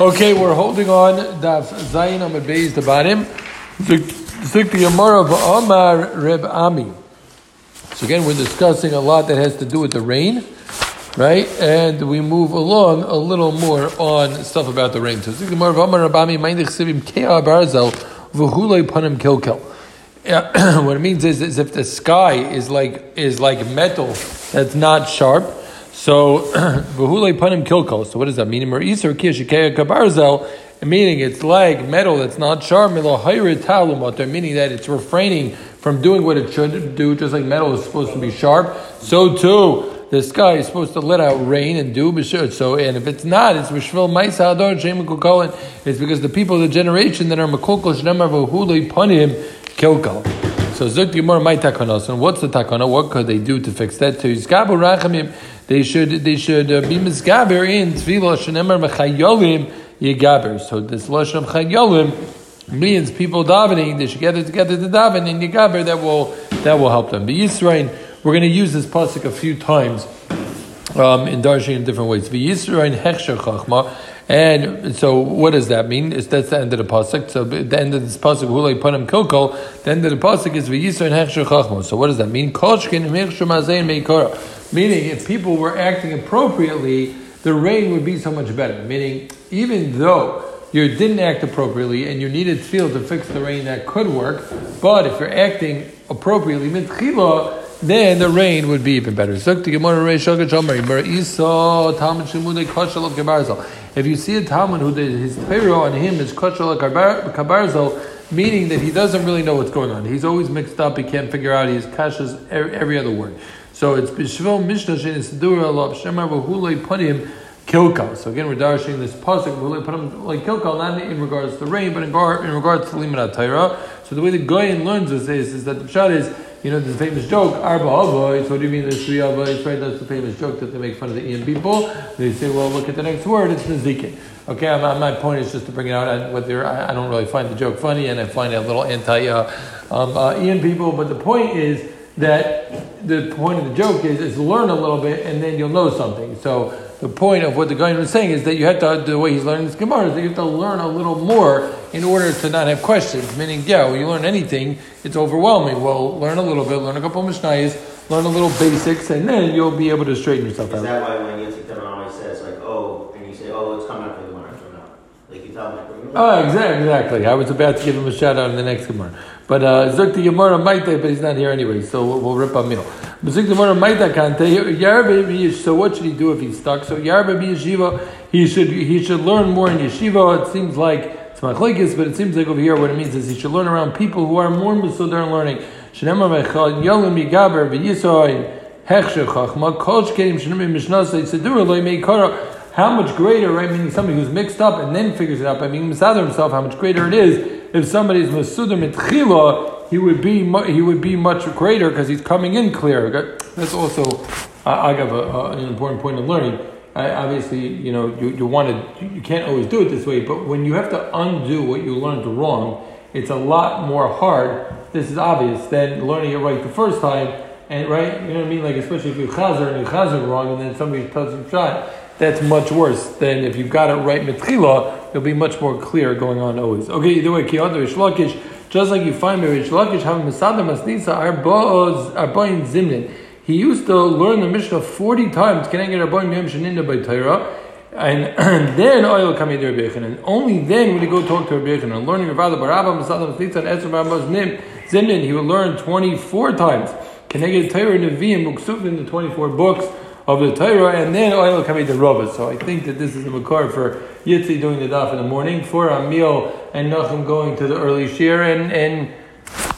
Okay, we're holding on Daf Zayin Amid Beis the Barim. Zik the Yamara of Omar Reb Ami. So again, we're discussing a lot that has to do with the rain, right? And we move along a little more on stuff about the rain. So Zik the Yamara of Omar Reb Ami, Meinich Sivim Kea Barzel, V'hulei Panim Kilkel. What it means is, is if the sky is like is like metal that's not sharp, so v'hulei panim kilkol. So what does that mean? Merisar kishikeya kabarzel, meaning it's like metal that's not sharp. Meaning that it's refraining from doing what it should do, just like metal is supposed to be sharp. So too, the sky is supposed to let out rain and dew. So, and if it's not, it's mishvil ma'isa ador It's because the people of the generation that are makulkol shnemar v'hulei panim kilkol. So Zuk Gemara my takanos, and what's the takana? What could they do to fix that? To Yizgabu Rachamim, they should they should uh, be misgaber in Tfilah Shenemar Mechayolim Yigaber. So this lashon of Chayolim means people davening. They should gather together to daven in Yigaber. That will that will help them. But Yisrael, we're going to use this pasuk a few times um, in Darshan in different ways. V'Yisrael Hechsher Chachma. And so, what does that mean? It's, that's the end of the pasuk. So, the end of this pasuk, "Hulei panim koko." The end of the pasuk is "V'yisrael hechsher chachmo." So, what does that mean? Hechsher mazein meikora. Meaning, if people were acting appropriately, the rain would be so much better. Meaning, even though you didn't act appropriately and you needed field to fix the rain, that could work. But if you're acting appropriately, mitchila, then the rain would be even better. If you see a Talmud who did his Torah on him is Koshal Kabarzo, meaning that he doesn't really know what's going on. He's always mixed up, he can't figure out, he's kashas every other word. So it's Bishvil Mishnah Shin Sidura Alav Shemar Vahulei Panim Kilkal. So again, we're darshing this pasuk Vahulei Panim like Kilkal, not in regards to rain, but in, in regards to Limanat Torah. So the way the Goyen learns this is, is that the Pshat is you know, the famous joke, Arba Avoids, what do you mean there's three Avoids, right? That's the famous joke that they make fun of the Ian people. They say, well, look at the next word, it's Nezikin. Okay, I'm, my point is just to bring it out. I, whether I, I, don't really find the joke funny, and I find it a little anti uh, um, uh, Ian people, but the point is that the point of the joke is, is learn a little bit, and then you'll know something. So the point of what the guy was saying is that you have to, the way he's learning this Gemara is that you have to learn a little more in order to not have questions. Meaning, yeah, when you learn anything, it's overwhelming. Well, learn a little bit, learn a couple of Mishnayos, learn a little basics, and then you'll be able to straighten yourself is out. Is that why when Yitzchak Teman always says, like, oh, and you say, oh, it's coming up for the Gemara, so no. Like you tell him, like, Oh, exactly, exactly. I was about to give him a shout out in the next Gemara. But uh, Zuk the Gemara Maite, but he's not here anyway, so we'll, we'll rip a meal. But Zuk the Gemara Maite Kante, so what should he do if he's stuck? So Yarba Yeshiva, he should, he should learn more in Yeshiva. It seems like it's machlekes, but it seems like over here what it means is he should learn around people who are more musudar in learning. V'Yisoy Hechsher Chachma Kol Shkedim Shenemar Mishnasei Sedur Eloi Meikara how much greater, right? Meaning somebody who's mixed up and then figures it out by being misader himself, how much greater it is if somebody is masuder mitchila, he would be he would be much greater because he's coming in clear. That's also I, I have a, an important point in learning. I, obviously, you know, you, you want to, you can't always do it this way, but when you have to undo what you learned wrong, it's a lot more hard. This is obvious than learning it right the first time. And right, you know what I mean? Like especially if you chazer and you chazer wrong, and then somebody tells you shot that's much worse than if you've got it right mitchila, it'll be much more clear going on always. Okay, either way, kiyadu ishlakish, just like you find Rish Lakish having Masada Masnisa Arbain Zimnin. He used to learn the Mishnah 40 times, can I get Arbain Yom Shaninda by Torah? And, and then oil coming to and only then would he go talk to Rabbi and learning the Barabba Masada Masnisa and Ezra Barabba Zimnin, he would learn 24 times. Can I get Torah Nevi'im Muksuf in the 24 books? Of the Torah, and then oil coming to Rava. So I think that this is a makar for Yitzi doing the daf in the morning, for Amil and Nachum going to the early shir, and and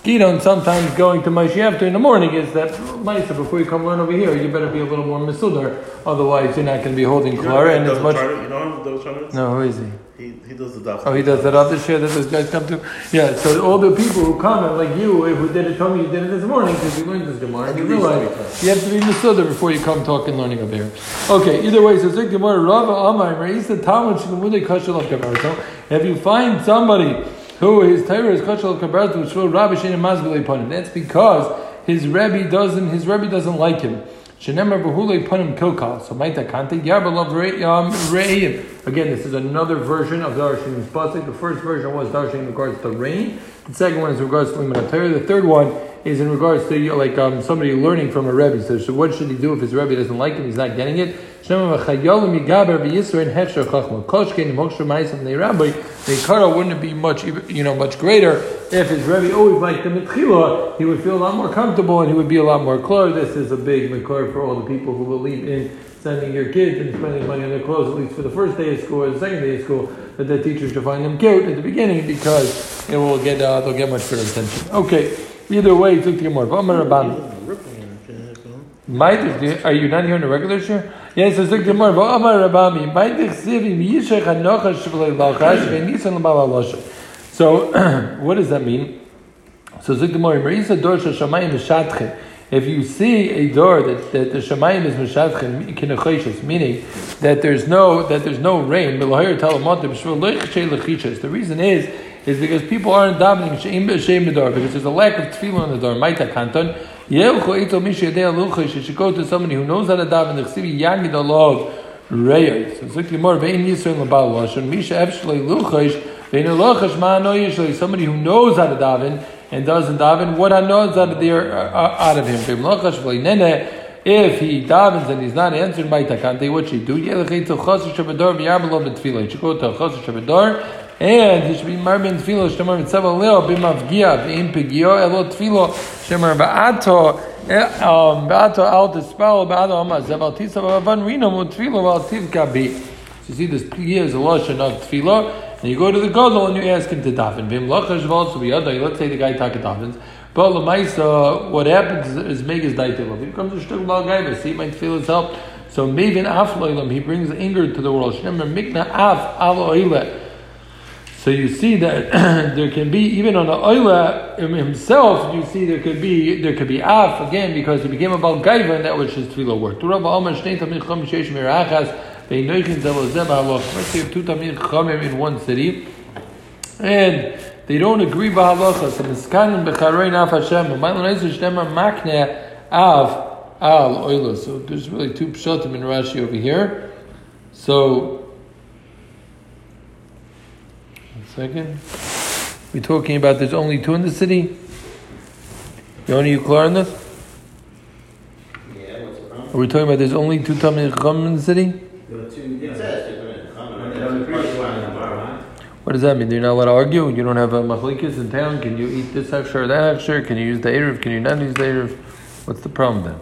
Gidon sometimes going to Mashiach after in the morning is that Maisa, before you come learn over here, you better be a little more Masudar, otherwise you're not going to be holding Klara. And as much. You know No, who is he? He, he does the daf. Oh, he does that other share that those guys come to? Yeah, so all the people who come, and like you, who did it, told me you did it this morning because you learned this Gemara, you realize you have to be Masudar before you come talk and learning over here. Okay, either way, so Zik Gemara, Rava Amai, Reisa Talmud, Shemudei Kashal of Gemara. If you find somebody who his Torah is kashal kabarat to show Rabbi Shein Mazbelei Panim. That's because his Rebbe doesn't his Rebbe doesn't like him. Shenemar Bahule Punim Kilkal. So Maita Kante Yarba Yarbalav Re'im. Um, Again, this is another version of Darshan's Pasik. The first version was Darshan in regards to rain. The second one is in regards to Limit The third one is in regards to you know, like um, somebody learning from a Rebbe. So, so what should he do if his Rebbe doesn't like him, he's not getting it? The Ikara wouldn't be much, you know, much greater if his Rebbe always liked him at He would feel a lot more comfortable and he would be a lot more clear. This is a big Makar for all the people who believe in sending your kids and spending money on their clothes, at least for the first day of school or the second day of school, that the teachers should find them cute at the beginning because it will get uh, they'll get much better attention. Okay, either way, took the Gemara. Are you not here in the regular share? Yes, it's the Gemara. So, what does that mean? So, Zuk Gemara, if you see a door that, that the Shemayim is Meshadchen Kinechoshes, meaning that there's no that there's no rain, the reason is is because people aren't davening sheim b'shem door because there's a lack of tefillah on the door. Maita kanton yelcho ito mi sheyadei alucha she should go to somebody who knows how to daven. The chsivi yagid alov reyes. So zikli more vein yisrael l'bal lashon misha efshlei Somebody who knows how to daven and doesn't daven, what knows out of there uh, uh, out of him? If he davens and he's not answered by takante, what should he do? He should go to a chosr shabador and he should be marbin tefillah shemar mitzvah leo b'mavgia v'im pegio elo tefillah shemar ba'ato um, tivka bi. So you see this pegio is a lotion of tefillah and you go to the gadol and you ask him to daven. Let's say the guy taka davens. But lemaisa, what happens is megas daitil. He becomes a shtuk bal gaiva. See, might feel his help. So mevin af loilam. He brings anger to the world. Shnemer mikna af alo So you see that there can be even on the oila himself. You see there could be there could be af again because he became a bal gaiva and that was his tefillah word. Turab alma shnei tamid chom sheish mirachas. Let's say two Tamir Chamim in one city, and they don't agree b'halacha. So miskanim b'charei naf Hashem. Ma'ilon ezer shnemar makne av al oila. So there's really two pshatim in Rashi over here. So, one second. We're talking about there's only two in the city. Yoni, you clear on this? Yeah, what's the problem? Are we talking about there's only two Tamir Chamim in the city? What does that mean? You're not allowed to argue? You don't have uh, a machlikas in town? Can you eat this hechsher or that hechsher? Can you use the Erev? Can you not use the Erev? What's the problem then?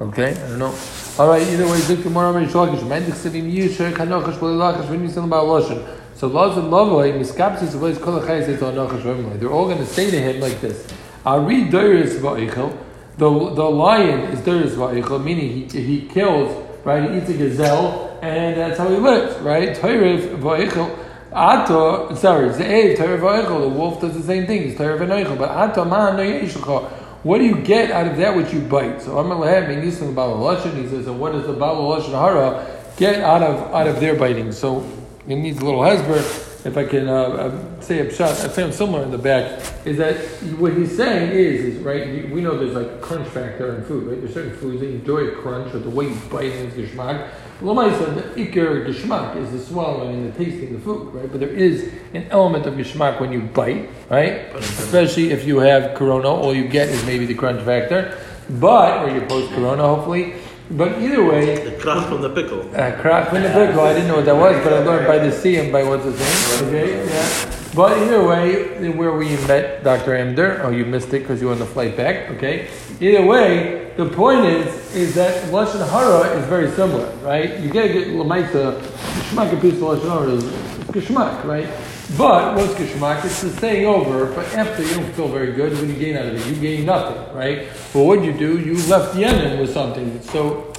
Okay, I don't know. All right, either way, Zik Gemara Amar Yishlakish, Mendik Sivim Yisher, Chanochash, Balilachash, When you say about Lashon. So Laz and Lavoi, Miskapsis, Vleis Kol Achai says on Nachash Vemlai. They're all going to say to him like this. Ari Deiris Va'ichel, the, the lion is Deiris Va'ichel, meaning he, he kills, right, he eats a gazelle, and that's how he lives, right? Toirev v'oichel. Ato, sorry, Ze'ev, Toirev v'oichel. The wolf does the same thing. He's Toirev v'oichel. But Ato man no yeshlecha. What do you get out of that which you bite? So Amar Lehem, he says, and what does the Balaloshin Hara get out of out of their biting? So it needs a little hesber. If I can uh, uh, say a shot, I say somewhere in the back, is that what he's saying is, is right. We know there's like crunch factor in food, right? There's certain foods that enjoy a crunch, or the way you bite is geschmack. Lamaisa, the ikar geshmak is the swallowing and the tasting the food, right? But there is an element of geshmak when you bite, right? Especially if you have corona, all you get is maybe the crunch factor. But, or you post corona, hopefully. But either way, the crack from the pickle. Uh, crack from the pickle. I didn't know what that was, but I learned by the sea and by what's the name. Okay, yeah. But either way, where we met Dr. Emder, oh, you missed it because you were on the flight back. Okay. Either way, the point is is that lashon hara is very similar, right? You gotta get lamaita geshmak a piece of lashon hara is geshmak, right? But what's geshmak? It's the staying over, but after you don't feel very good. When you gain out of it, you gain nothing, right? But what you do, you left Yemen with something. So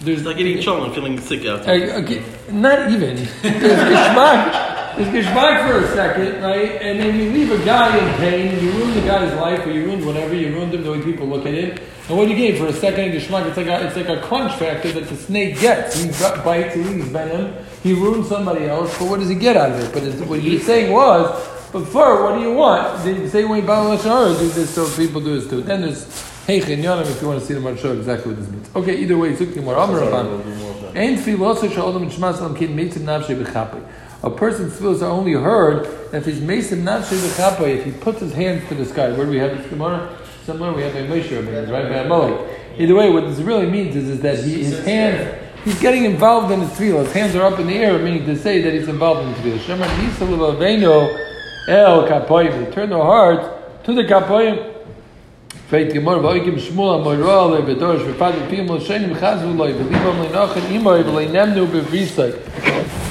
there's it's like eating cholent and feeling sick after. Uh, okay, not even. There's geshmak. There's geshmak for a second, right? And then you leave a guy in pain, you ruin the guy's life, or you ruin whatever, you ruined him the way people look at him. And what do you gain for a second geshmak? It's like a, it's like a crunch factor that the snake gets. He bites, he leaves venom, he ruins somebody else, but what does he get out of it? But what he's saying was, but what do you want? Did you say when you do this so people do this too? Then there's Hey, Chinyanim, if you want to see them, I'll show exactly what this means. Okay, either way, Zuk Gemara, Amar Rabban. Ein tfilosa she'odam shmas lam kin meitzim nafshe b'chapay. A person's tefillos are only heard if he's meitzim nafshe b'chapay, if he puts his hands to the sky. Where do we have this Gemara? Somewhere we have a Moshe right by Amalek. Either way, what this really means is, is that he, his hands, he's getting involved in his tefillah. His hands are up in the air, meaning to say that he's involved in the tefillah. Shemar nisa l'vaveinu el kapoyim. They turn their hearts to the kapoyim. Feit gemor v'oikim shmul amoyro ale v'dorish v'fad v'piyim l'shenim chazvu loy v'livam l'nochin imoy v'leinemnu b'vrisay.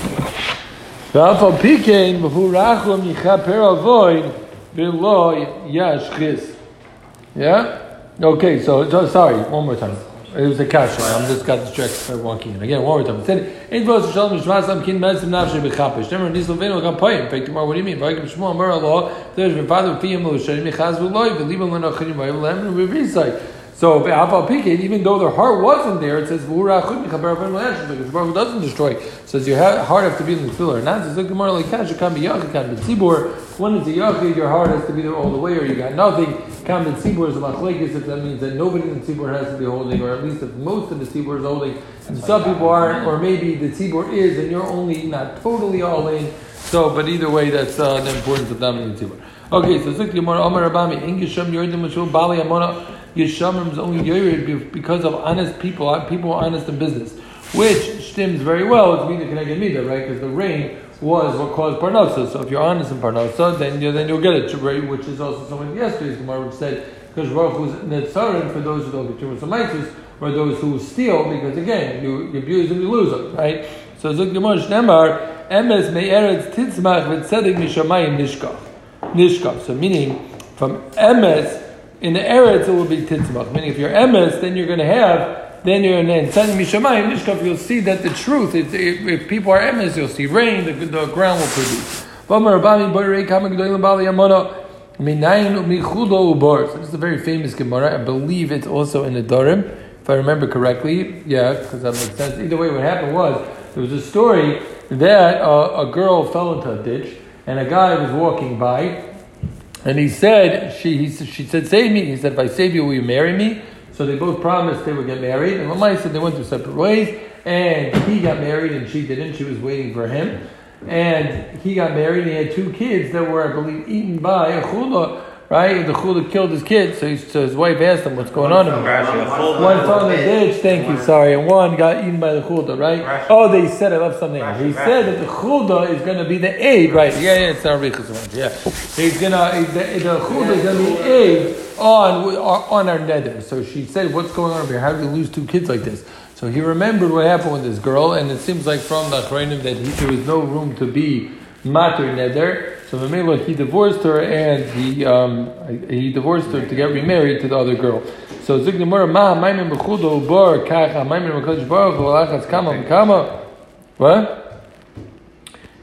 ואף על פי כן, והוא רחום יכפר אבוין ולא ישחיס. Yeah? Okay, so, so sorry, one more time. It was a cash line. I'm just got distracted by walking in. Again, one more time. It said, "Ein vos shalom shmas am kin mesim nafshe bechapesh." Never nis lovenu gam poyim. Fake tomorrow. What do you mean? Vaykim shmo amar Allah. There's my father piyim lo shenim chaz v'loy v'libam lo nachinim v'ayim lehem v'visay. So Pikin, even though their heart wasn't there, it says because the Baruch doesn't destroy. It says your heart has to be in the filler. Not look more like cash. You can't be yachid, can't be tzibur. When it's a yachid, your heart has to be there all the way, or you got nothing. Can't be tzibur is a machlekes. If that means that nobody in the tzibur has to be holding, or at least if most of the tzibur is holding, and some people aren't, or maybe the tzibur is, and you're only not totally all in. So, but either way, that's uh, the importance of the tzibur. Okay, so Zik Yomar Omer Rabami Ingisham Yordim Bali Amona. Yeshamim is only yored because of honest people, uh, people are honest in business, which stems very well to Mida Keneged Mida, right? Because the rain was what caused Parnasa. So if you're honest in Parnasa, then you then you'll get it, right? Which is also something yesterday's Gemara which said because Baruch was netzarim for those who don't get too much or those who steal, because again, you, you abuse them, you lose them, right? So Zuk Gemara Shnemar Emes Me'eretz Titzmach V'Tzedek Mishamayim Nishkach. Nishkach. So meaning from Emes in the Eretz, it will be titzmach. Meaning, if you're emes, then you're going to have, then you're in Tzaddim Mishamayim, Nishkaf, you'll see that the truth, if, if people are emes, you'll see rain, the, the ground will produce. So this is a very famous Gemara. I believe it's also in the Dorim, if I remember correctly. Yeah, because that makes sense. Either way, what happened was there was a story that uh, a girl fell into a ditch, and a guy was walking by, and he said, she, he, she said, save me. He said, if I save you, will you marry me? So they both promised they would get married. And Lamai said they went their separate ways. And he got married and she didn't. She was waiting for him. And he got married and he had two kids that were, I believe, eaten by a chula right? The chula killed his kid, so, so, his wife asked him what's going on. One fell in the ditch, thank you, sorry, and one got eaten by the chulda, right? Oh, they said I left something. He said that the chulda is going to be the aid, right? Yeah, yeah, it's not one. Yeah, he's gonna the, the chulda is going to be aid on on our nether. So she said, "What's going on here? How do you lose two kids like this?" So he remembered what happened with this girl, and it seems like from the Achrayim that he, there was no room to be matter neder. So Mamela, he divorced her and he um, he divorced her to get remarried to the other girl. So Zigdamura Ma Maimin Bechudo Bar Kacha Maimin Makadosh Baruch Alachas Kama Kama. What?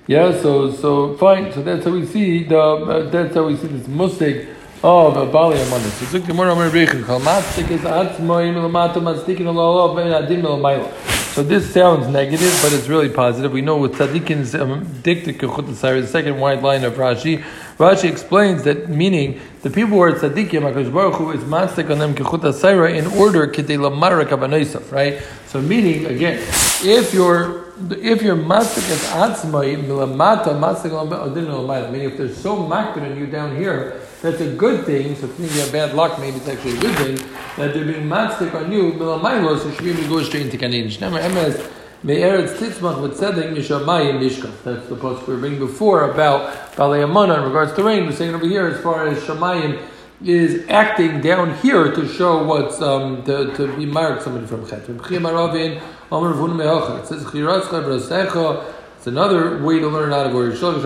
Yeah, so so fine. So that's how we see the uh, that's how we see this mustig of a Bali Amanis. So Zigdamura Amar Rechin Chal Matzik is Atzmoim Lamata Matzikin Allah Ben Adim Elamayla. So this sounds negative, but it's really positive. We know with tzaddikin's um, diktik the second white line of Rashi, Rashi explains that meaning the people who are tzaddikim, Hakadosh Baruch Hu is mastik on them kechut in order kidei lamara kavanosaf, right? So meaning again, if you're if you're mastik as atzmai milamata mastik meaning if there's so makbid on you down here that's a good thing. So if you have bad luck, maybe it's actually a good thing that they're being matzdik on you. Milamaylo, so should be go straight into emes me'eretz titzmach with tzedek mishamayim mishkan. That's the post we were bringing before about balei amana in regards to rain. We're saying over here as far as shamayim is acting down here to show what's um, to, to be marked somebody from chet. It says it's another way to learn out of word. Shlosh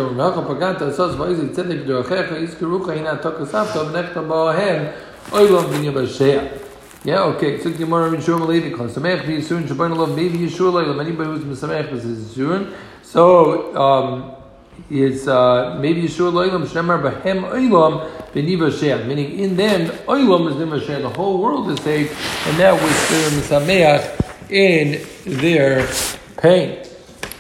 Shem. Yeah, okay. So Gemara in Shur Malevi Kol Samech Shabbat Lov Maybe Yishur Leilam anybody who's Mesamech V'Yisurin. So um, is uh, maybe Yishur Leilam Shemar B'Hem Oilam V'Nya B'Sheya. Meaning in them Oilam is V'Nya B'Sheya. The whole world is saved, and that was their Mesamech in their pain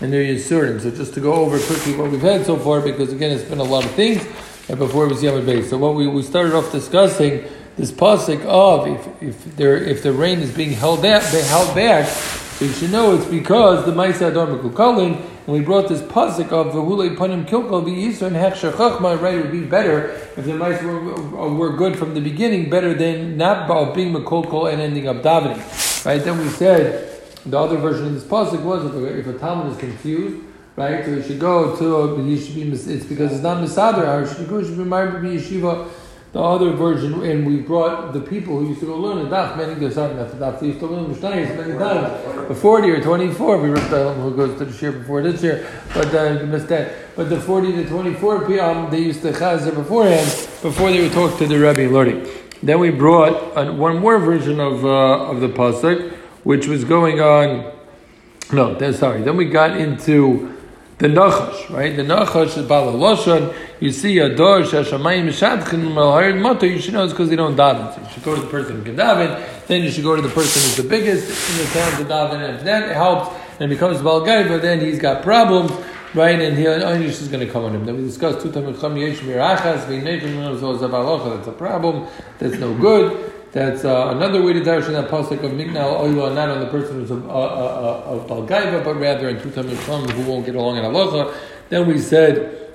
and their Yisurim. So just to go over quickly what we've had so far, because again, it's been a lot of things, and before we see Yamad Base. So what we, we started off discussing this pasuk of if if there if the rain is being held back, held back, so you should know it's because the Ma'isa Adar Mekukalin, and we brought this pasuk of the Panim Kilkal V'Yisra and Hechsher Chachma, right, it would be better if the Ma'isa were, were good from the beginning, better than not being Mekolkol and ending up davening. Right, then we said, the other version of this pasuk was if a, if a Talmud is confused, right? So he should go to he should be it's because it's not misader. Or should be married be yeshiva. The other version, and we brought the people who used to go learn the daf many sorry not the daf they used to learn Mishnayos many times. The forty or twenty four, we ripped the who goes to the year before this year, but uh, you missed that. But the forty to twenty four p.m. they used to chazer beforehand before they would talk to the rabbi learning. Then we brought one more version of uh, of the pasuk, which was going on. No, then sorry. Then we got into the Nachash, right? The Nachash is Bala Lashon. You see a door Shashamayim Shadchin Malharid Mato, you should know it's because they don't daven. So you should go to the person who can daven, then you should go to the person who's the biggest in the town to daven, and if that helps and becomes Bal but then he's got problems, right? And he only is going to come on him. Then we discussed two times Yesh Mirachas, That's a problem. That's no good. That's uh, another way to darshan that pasuk of Mignal Oila, not on the person who's of, uh, uh, uh Balgaiva, but rather in Tutam Yisrael who won't get along in Halacha. Then we said,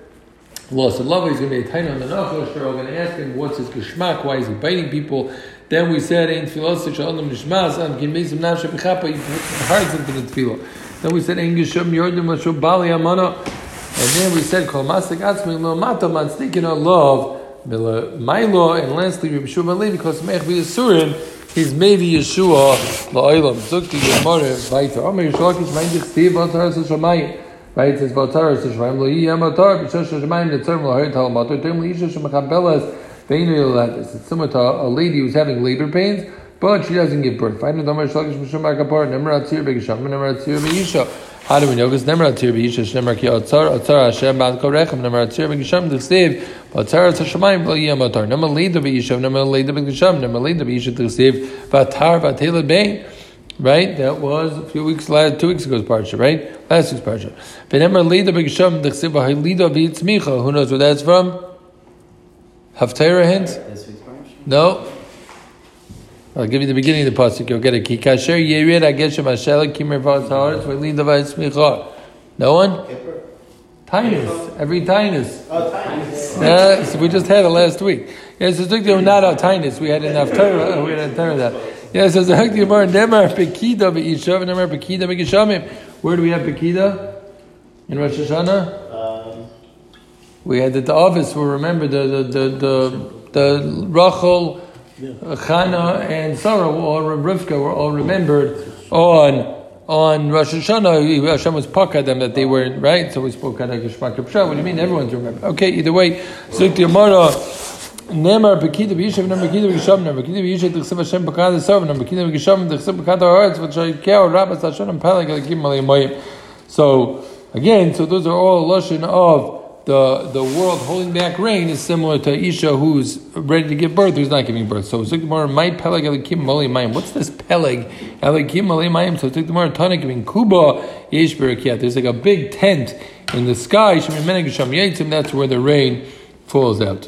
Loss of love, he's going to be a tiny on the Nachash. We're going to ask him, what's his geschmack? Why is he biting people? Then we said, in Tfilah, Shalom Nishmas, and Kimezim Nasha Bechapa, he puts hearts into the Tfilah. Then we said, En Geshum Yordim Mashub Bali Amana. And then we said, Kol Masik Atzmi Lo Mata Man Stikin Love. Milo, and lastly, Rabbi Shua Mali, because Mech Yisurim, he's maybe Yeshua, La'olam, Zukti Gemara, Baita, Omer Yishalakish, Mein Dich Steve, Batar Sashamayim. Right, says Batar Sashamayim, Lo Yiyam Batar, B'Shash Sashamayim, Netzarm Lahar Tal Matar, Tem L'Isha Shemachabelas, Veinu Yolatis. It's similar to a lady who's having labor pains, but she doesn't give birth. Find the Omer Yishalakish, Mishum Bakapar, Nemra Tzir, Begisham, Nemra Tzir, Be'Yisha. How do we know? Because Nemar Atzir B'Yisha Shnemar Ki Otzar Otzar Hashem Bad Korechem Nemar Atzir B'Gisham T'chsev Otzar Otzar Shemayim Lo Yiyam Otar Nemar Leida B'Yishav Nemar Leida B'Gisham Nemar Leida B'Yisha T'chsev Vatar Vateled Bein Right? That was a few weeks, last, two weeks ago's parsha, right? Last week's parsha. V'nemar Leida B'Gisham T'chsev V'Hailida V'Yitzmicha Who knows where that's from? Haftarah hint? No. I'll give you the beginning of the pasuk. You'll get it. Ki kasher yerid ageshem ashela kimer v'atzharetz v'lin davay smicha. No one. Tinus. Every tinus. Oh, tinus. Yeah, so we just had it last week. Yes, it's not our tinus. We had enough Torah. We had Torah that. Yes, it's a Gemara. Nemar pekida be'ishav. Nemar pekida be'gishamim. Where do we have pekida? In Rosh Hashanah. Um, we had at the office. We remember the the the the, the Rachel. Chana and Sarah all, Rivka were all remembered on on Rosh Hashanah. Hashem was pakad them that they were right. So we spoke Kaddish What do you mean? Everyone's remembered. Okay, either way. Nemar nemar b'yishav, nemar Hashem ha'sarv, nemar b'kad ha'aretz, rabbas So, again, so those are all lashon of the, the world holding back rain is similar to Isha who's ready to give birth, who's not giving birth. So Zikmar my peleg elikim mayim. What's this peleg elikim mayim? So Zikmar tana giving kuba yesh There's like a big tent in the sky. That's where the rain falls out.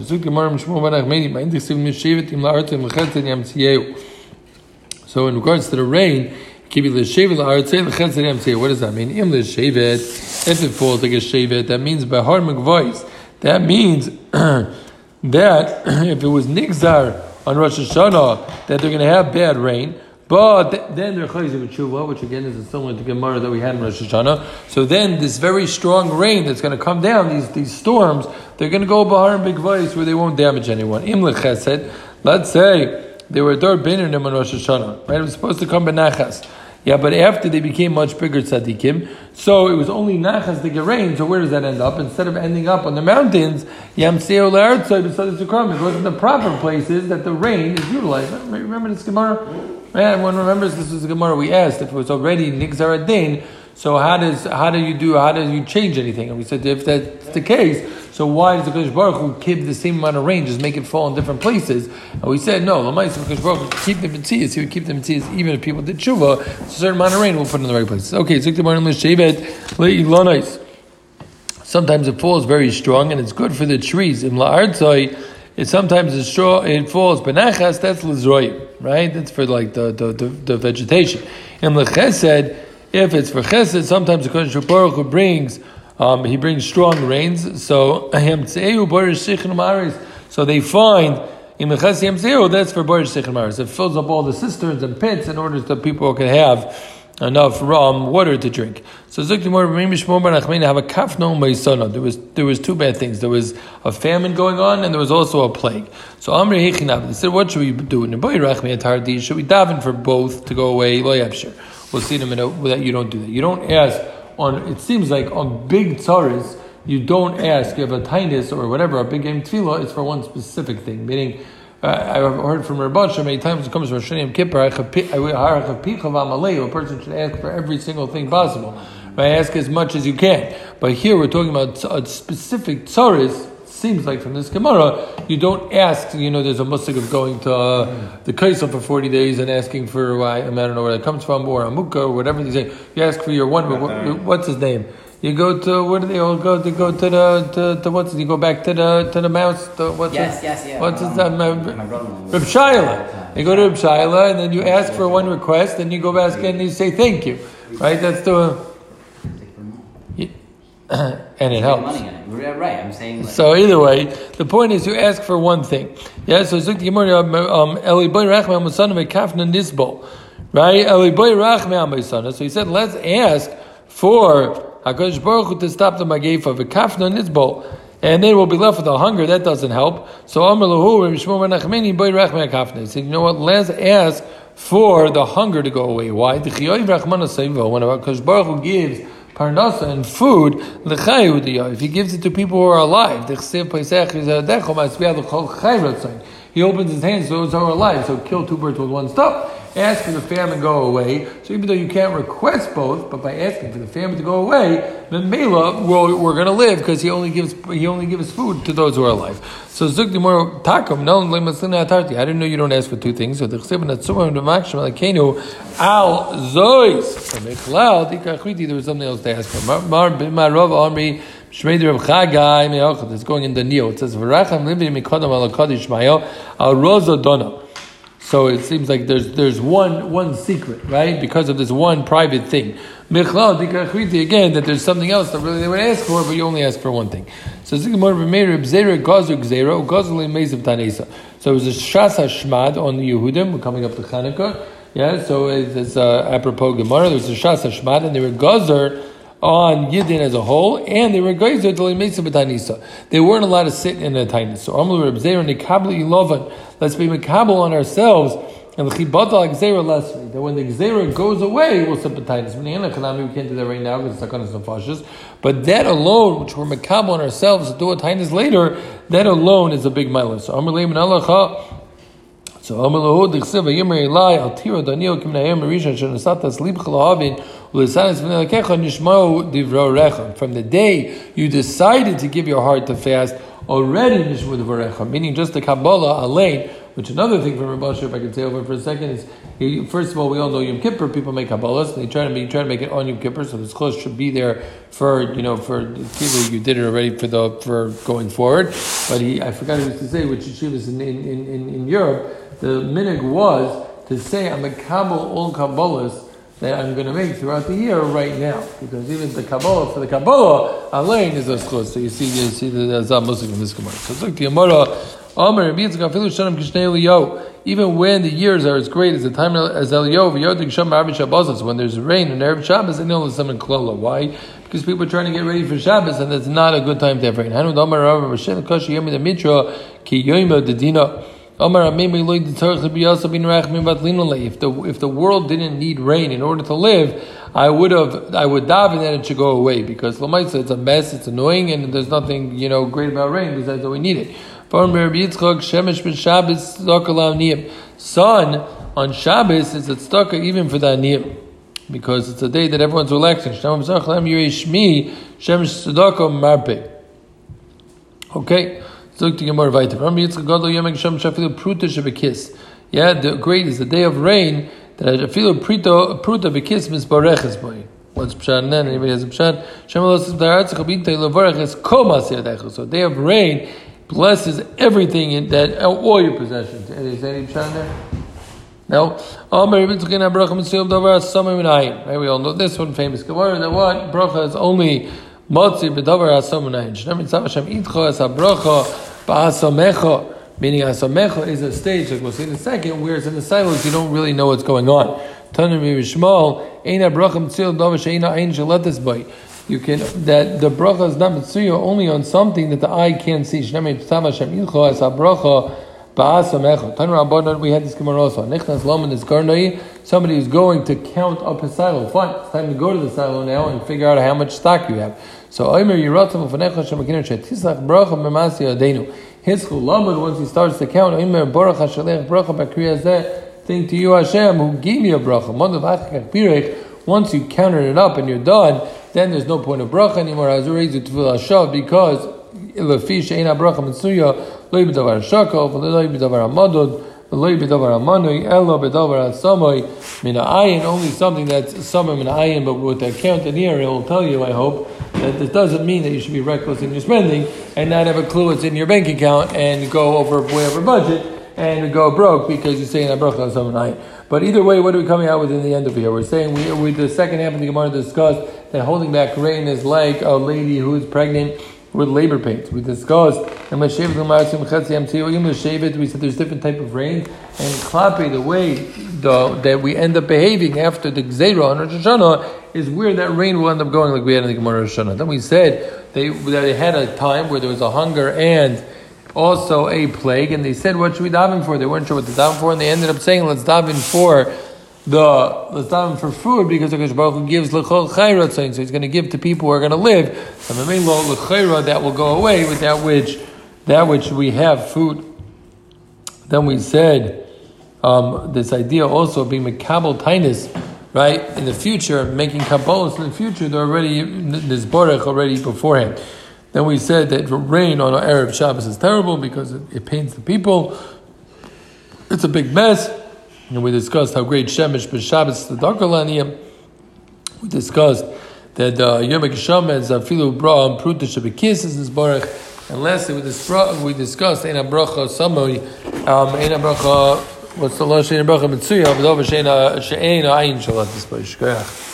So in regards to the rain, what does that mean? If it falls like a shevet, that means by hard voice. That means that if it was nigzar on Rosh Hashanah, that they're going to have bad rain, but then they're chayzik tshuva, which again is similar to Gemara that we had in Rosh Hashanah. So then this very strong rain that's going to come down, these, these storms, they're going to go bahar and big voice where they won't damage anyone. Imlech chesed, let's say they were dar beiner on Rosh Hashanah, right? It was supposed to come benachas. Yeah, but after they became much bigger tzaddikim, so it was only nachas to get rain. So where does that end up? Instead of ending up on the mountains, yamseo le'artzoi b'sadis ukram. It wasn't the proper places that the rain is utilized. Remember this Gemara? Man, one remembers this was a Gemara. We asked if it was already nigzar adin. So how does how do you do how do you change anything? And we said if that's the case, so why does the Kodesh Baruch Hu keep the same amount of rain, just make it fall in different places? And we said, no, the Kodesh Baruch Hu keep the Mitzvahs, he would keep the Mitzvahs even if people did tshuva, a certain amount of rain will put in the right places. Okay, Sometimes it falls very strong and it's good for the trees. In La'artzai, It sometimes the straw it falls benachas. That's lizroy, right? That's for like the the, the, the vegetation. And lechesed, if it's for chesed, sometimes the Kodesh Baruch Hu brings um, he brings strong rains. So so they find in Mechasiyam Zero, that's for Barish Sechem Maris. It fills up all the cisterns and pits in order that people can have enough rum water to drink. So. There was there was two bad things. There was a famine going on, and there was also a plague. So Amri Hechinab. Said, "What should we do?" Should we daven for both to go away? We'll see in a minute that you don't do that. You don't ask on. It seems like on big tzaras you don't ask. You have a tinus or whatever, a big game tefillah is for one specific thing. Meaning, uh, I've heard from Rabbansha many times it comes from Shani Kippur, a person should ask for every single thing possible. I Ask as much as you can. But here we're talking about a specific tzaris. Seems like from this Gemara, you don't ask. You know, there's a musik of going to uh, the Kaisa for 40 days and asking for I don't know where that comes from or a mukha or whatever they say. You ask for your one. What, what's his name? You go to where do they all go? They go to the to, to what's you go back to the to the mouse. To, what's yes, his, yes, yeah. What's his name? Reb Shaila. You go to Reb Shaila and then you ask for one request and you go back and you say thank you. Right? That's the. and it helps. Right, I'm saying. Like, so either way, the point is you ask for one thing. Yeah. So Zuk Gemara, um, Eli Boy Rachman Musana Mekafna Nisbol. Right? Eli Boy Rachman Musana. So he said, let's ask for Hakadosh Baruch Hu to stop the mageifa v'kafna nitzbol, and then we'll be left with a hunger. That doesn't help. So Amar Lahu Menachmeni Boy Rachmei Kafna. He said, you know what? Let's ask for the hunger to go away. Why? The Chiyoy Rachmana Seivo. When Hakadosh Baruch Hu gives parnasa and food, if he gives it to people who are alive, he opens his hands those who are alive. So kill two birds with one stone ask for the famine to go away. So even though you can't request both, but by asking for the famine to go away, then Mela, we're, we're going to live because he only gives he only gives food to those who are alive. So Zukdimor Takum, no I didn't know you don't ask for two things. So the Al Zois. There was something else to ask for. Mar Rav Amri. Shmeider It's going in the Neo. It says V'racham livim mikodam al Kaddish Mayo al Rosa Dona. So it seems like there's there's one one secret, right? Because of this one private thing. Again, that there's something else that really they would ask for, but you only ask for one thing. So So it was a Shas Hashmad on the Yehudim. We're coming up to Chanukah. Yeah, so it's uh, apropos Gemara. There was a Shas Hashmad, and they were Gazer on Yidin as a whole, and they were Geyser till Tanisa. They weren't allowed to sit in a. So Amlu Reb Zera Nikabli Ilovan. Let's be Makabel on ourselves. And the chibata like zera lesri, that when the zera goes away, we'll sit sympathize. We can't do that right now because it's not going But that alone, which we're makabel on ourselves to do a tainis later, that alone is a big mile. So Amr Leiman Allah so From the day you decided to give your heart to fast, already Nishmu Divro meaning just the Kabbalah Alain, which another thing from Rabbi if I could say over for a second, is he, first of all, we all know Yom Kippur, people make Kabbalahs, and they try to, make, try to make it on Yom Kippur, so this close should be there for, you know, for people, you did it already for the, for going forward. But he, I forgot what to say, which yeshivas in, in, in, in Europe, the minig was to say I'm a Kabbalah all Kabbalahs that I'm going to make throughout the year right now. Because even the Kabbalah, for the Kabbalah, Alain is a schos. So you see, you see the Zah Muslim in this Gemara. So look, the Gemara, even when the years are as great as the time as Eliyahu, so when there's rain and Erev Shabbos, know there's something klola. Why? Because people are trying to get ready for Shabbos, and it's not a good time to have rain. If the if the world didn't need rain in order to live, I would have I would daven that it should go away because Lamaisa it's a mess, it's annoying, and there's nothing you know great about rain besides that we need it. Sun on Shabbos is a tzedakah even for the aniyim because it's a day that everyone's relaxing. Okay. Look to Gemara weiter. Yeah, the great is the day of rain that feel pruta pruta bekis misbareches boy. What's pshat Then Anybody has a pshat? Shem lo says daratz chabit levarech es So day of rain, blesses everything in that uh, all your possessions. Is any pshat there? No. Right, we all know this one famous Gemara that what bracha is only motzi b'davar hasamunayin. Shnei mitzav Hashem itcho es habracha ba'asamecha. Meaning asamecha is a stage like we'll see in a second, whereas in the silence you don't really know what's going on. Tanim Yishmael, Eina bracha mitzil davar she'ina ein shalatas bay. You can that the bracha is not mitzuya only on something that the eye can't see. Shnei mitzav Hashem itcho es habracha we had this Gemara also. Nichnas Laman is Karnai, somebody who's going to count up his silo. Fine, it's time to go to the silo now and figure out how much stock you have. So Omer Yiratav Ufanecha Shemakinir Shetislach Bracha Memasi Adenu. His Chulamud, once he starts to count, Omer Baruch HaShalech Bracha Bakriya Zeh, think to you Hashem who gave me a bracha. Once you counted it up and you're done, then there's no point of bracha anymore. Because lefish Ein a bracha mitzuya loy b'davar shakov Loi b'davar amadod Loi b'davar amanui elo b'davar asamoi mina ayin only something that's something mina ayin but with the count in here it will tell you I hope that this doesn't mean that you should be reckless in your spending and not have a clue what's in your bank account and go over way over budget and go broke because you're saying a bracha on night. But either way, what are we coming out with in the end of here? We're saying we, we the second half of the Gemara discussed that holding back rain is like a lady who's pregnant with labor pains. We discussed and we said there's different type of rain and klapi the way the, that we end up behaving after the gzeira on Rosh Hashanah is where that rain will end up going like we had in the Gemara Hashanah. Then we said they that they had a time where there was a hunger and also a plague, and they said, "What should we daven for?" They weren't sure what to daven for, and they ended up saying, "Let's daven for." the let's daven for food because the Baruch Hu gives lechol chayra so he's going to give to people who are going to live. So lechayra that will go away with that which that which we have food. Then we said um, this idea also of being mekabel tainis, right? In the future, making kabbalas in the future, they're already this baruch already beforehand. Then we said that rain on our Arab Shabbos is terrible because it, it pains the people. It's a big mess. And we discussed how great Shemesh b'Shabbos the Dakarlaniyam. We discussed that uh, Yom Kisham is Afilu Bra and Pruta Shabikis is Baruch. And lastly, we, discussed, we discussed Eina Bracha Samoi, um, Eina Bracha, what's the last Eina Bracha Mitsuya, but over Sheina uh, Sheina uh, Ayin Shalat Dispayish.